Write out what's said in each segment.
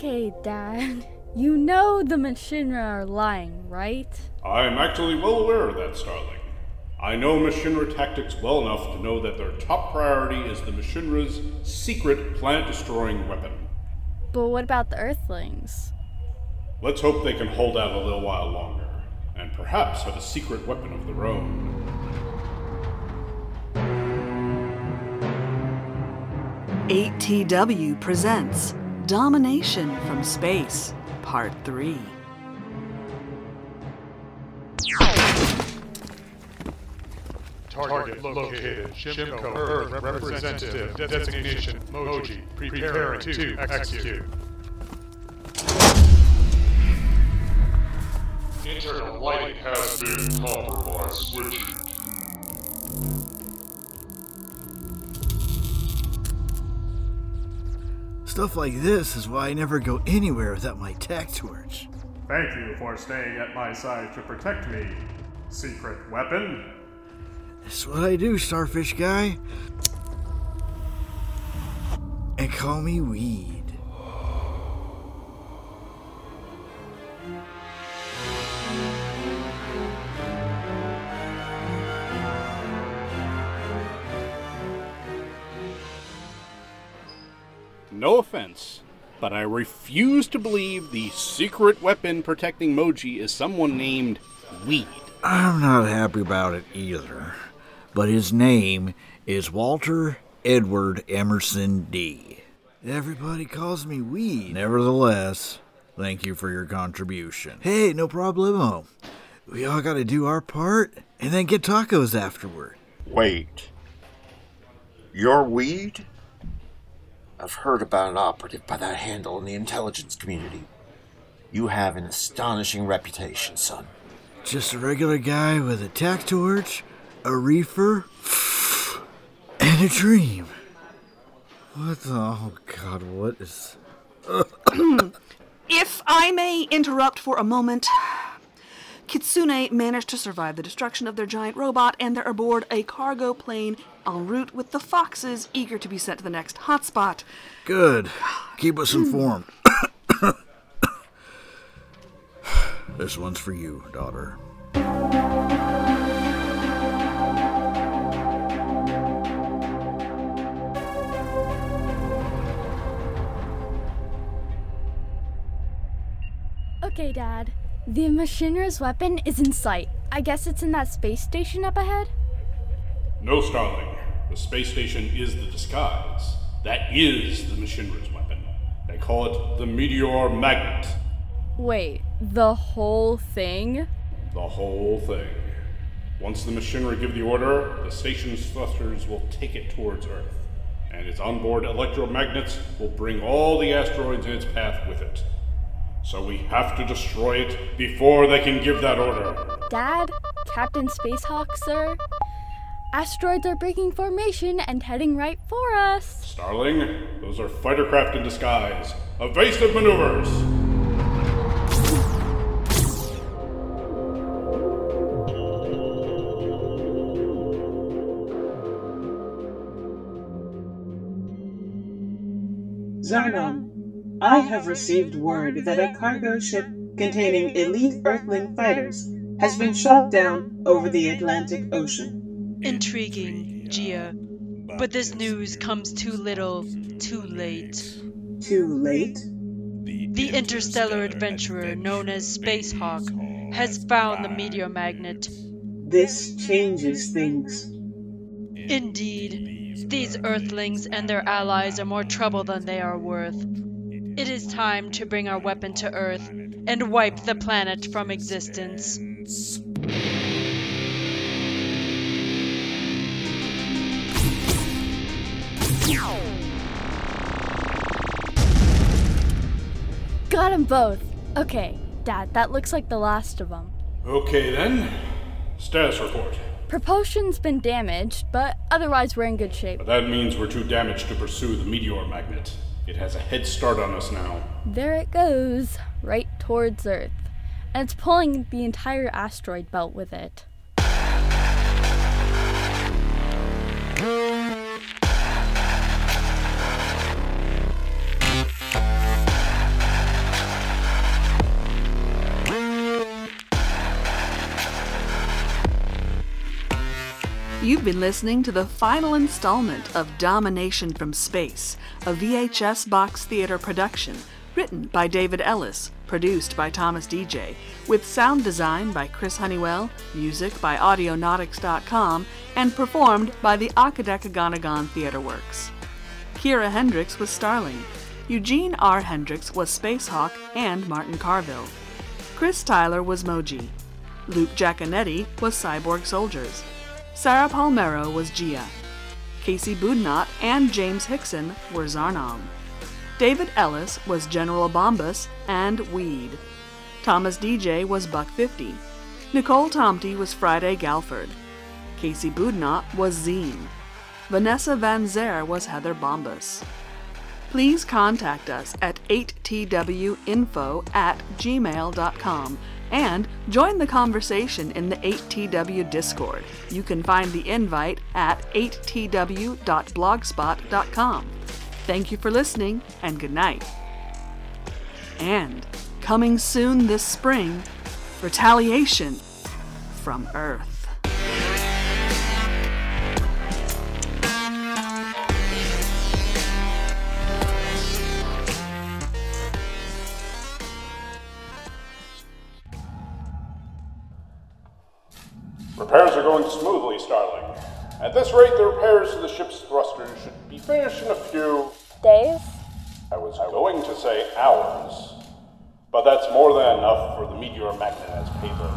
Okay, Dad. You know the Machinra are lying, right? I am actually well aware of that, Starling. I know Machinra tactics well enough to know that their top priority is the Machinra's secret planet destroying weapon. But what about the Earthlings? Let's hope they can hold out a little while longer, and perhaps have a secret weapon of their own. ATW presents Domination from Space, Part 3. Target located. Shimko Earth representative designation Moji. Preparing to execute. Internal lighting has been compromised. Switching. Stuff like this is why I never go anywhere without my tac torch. Thank you for staying at my side to protect me, secret weapon. That's what I do, starfish guy. And call me Weed. No offense, but I refuse to believe the secret weapon protecting Moji is someone named Weed. I'm not happy about it either. But his name is Walter Edward Emerson D. Everybody calls me Weed. Nevertheless, thank you for your contribution. Hey, no problemo. We all gotta do our part and then get tacos afterward. Wait. You're weed? I've heard about an operative by that handle in the intelligence community. You have an astonishing reputation, son. Just a regular guy with a tac torch, a reefer, and a dream. What the? Oh God, what is. If I may interrupt for a moment, Kitsune managed to survive the destruction of their giant robot and they're aboard a cargo plane en route with the foxes eager to be sent to the next hotspot. Good. Keep us informed. this one's for you, daughter. Okay, Dad. The Machinra's weapon is in sight. I guess it's in that space station up ahead? No, Starling. The space station is the disguise. That is the Machinra's weapon. They call it the Meteor Magnet. Wait, the whole thing? The whole thing. Once the Machinra give the order, the station's thrusters will take it towards Earth. And its onboard electromagnets will bring all the asteroids in its path with it. So we have to destroy it before they can give that order. Dad? Captain Spacehawk, sir? Asteroids are breaking formation and heading right for us. Starling, those are fighter craft in disguise. Evasive maneuvers! Zarnon, I have received word that a cargo ship containing elite Earthling fighters has been shot down over the Atlantic Ocean. Intriguing, Gia. But this news comes too little, too late. Too late? The interstellar adventurer known as Spacehawk has found the meteor magnet. This changes things. Indeed, these Earthlings and their allies are more trouble than they are worth. It is time to bring our weapon to Earth and wipe the planet from existence. Got 'em both. Okay, Dad, that looks like the last of them. Okay then. Status report. Propulsion's been damaged, but otherwise we're in good shape. But that means we're too damaged to pursue the meteor magnet. It has a head start on us now. There it goes, right towards Earth. And it's pulling the entire asteroid belt with it. You've been listening to the final installment of Domination from Space, a VHS box theater production written by David Ellis, produced by Thomas DJ, with sound design by Chris Honeywell, music by Audionautics.com, and performed by the Akadekaganagon Theater Works. Kira Hendricks was Starling, Eugene R. Hendricks was Spacehawk and Martin Carville. Chris Tyler was Moji. Luke Giaconetti was Cyborg Soldiers. Sarah Palmero was Gia. Casey Budnot and James Hickson were Zarnam. David Ellis was General Bombus and Weed. Thomas DJ was Buck 50. Nicole Tomty was Friday Galford. Casey Budnot was Zine. Vanessa Van Zer was Heather Bombus. Please contact us at 8twinfo at gmail.com and join the conversation in the 8TW Discord. You can find the invite at 8tw.blogspot.com. Thank you for listening and good night. And coming soon this spring, Retaliation from Earth. At this rate, the repairs to the ship's thrusters should be finished in a few. Days? I was going to say hours. But that's more than enough for the meteor magnet as payload.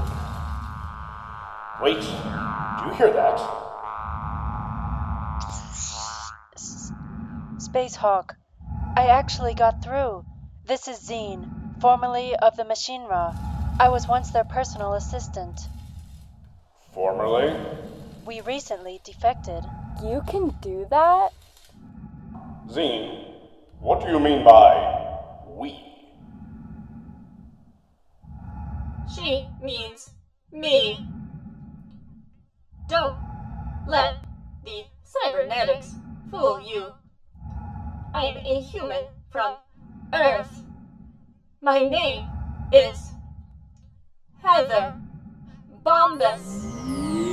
Wait, do you hear that? Spacehawk, I actually got through. This is Zine, formerly of the Machine Machinra. I was once their personal assistant. Formerly? We recently defected. You can do that? Zine, what do you mean by we? She means me. Don't let the cybernetics fool you. I'm a human from Earth. My name is Heather Bombus.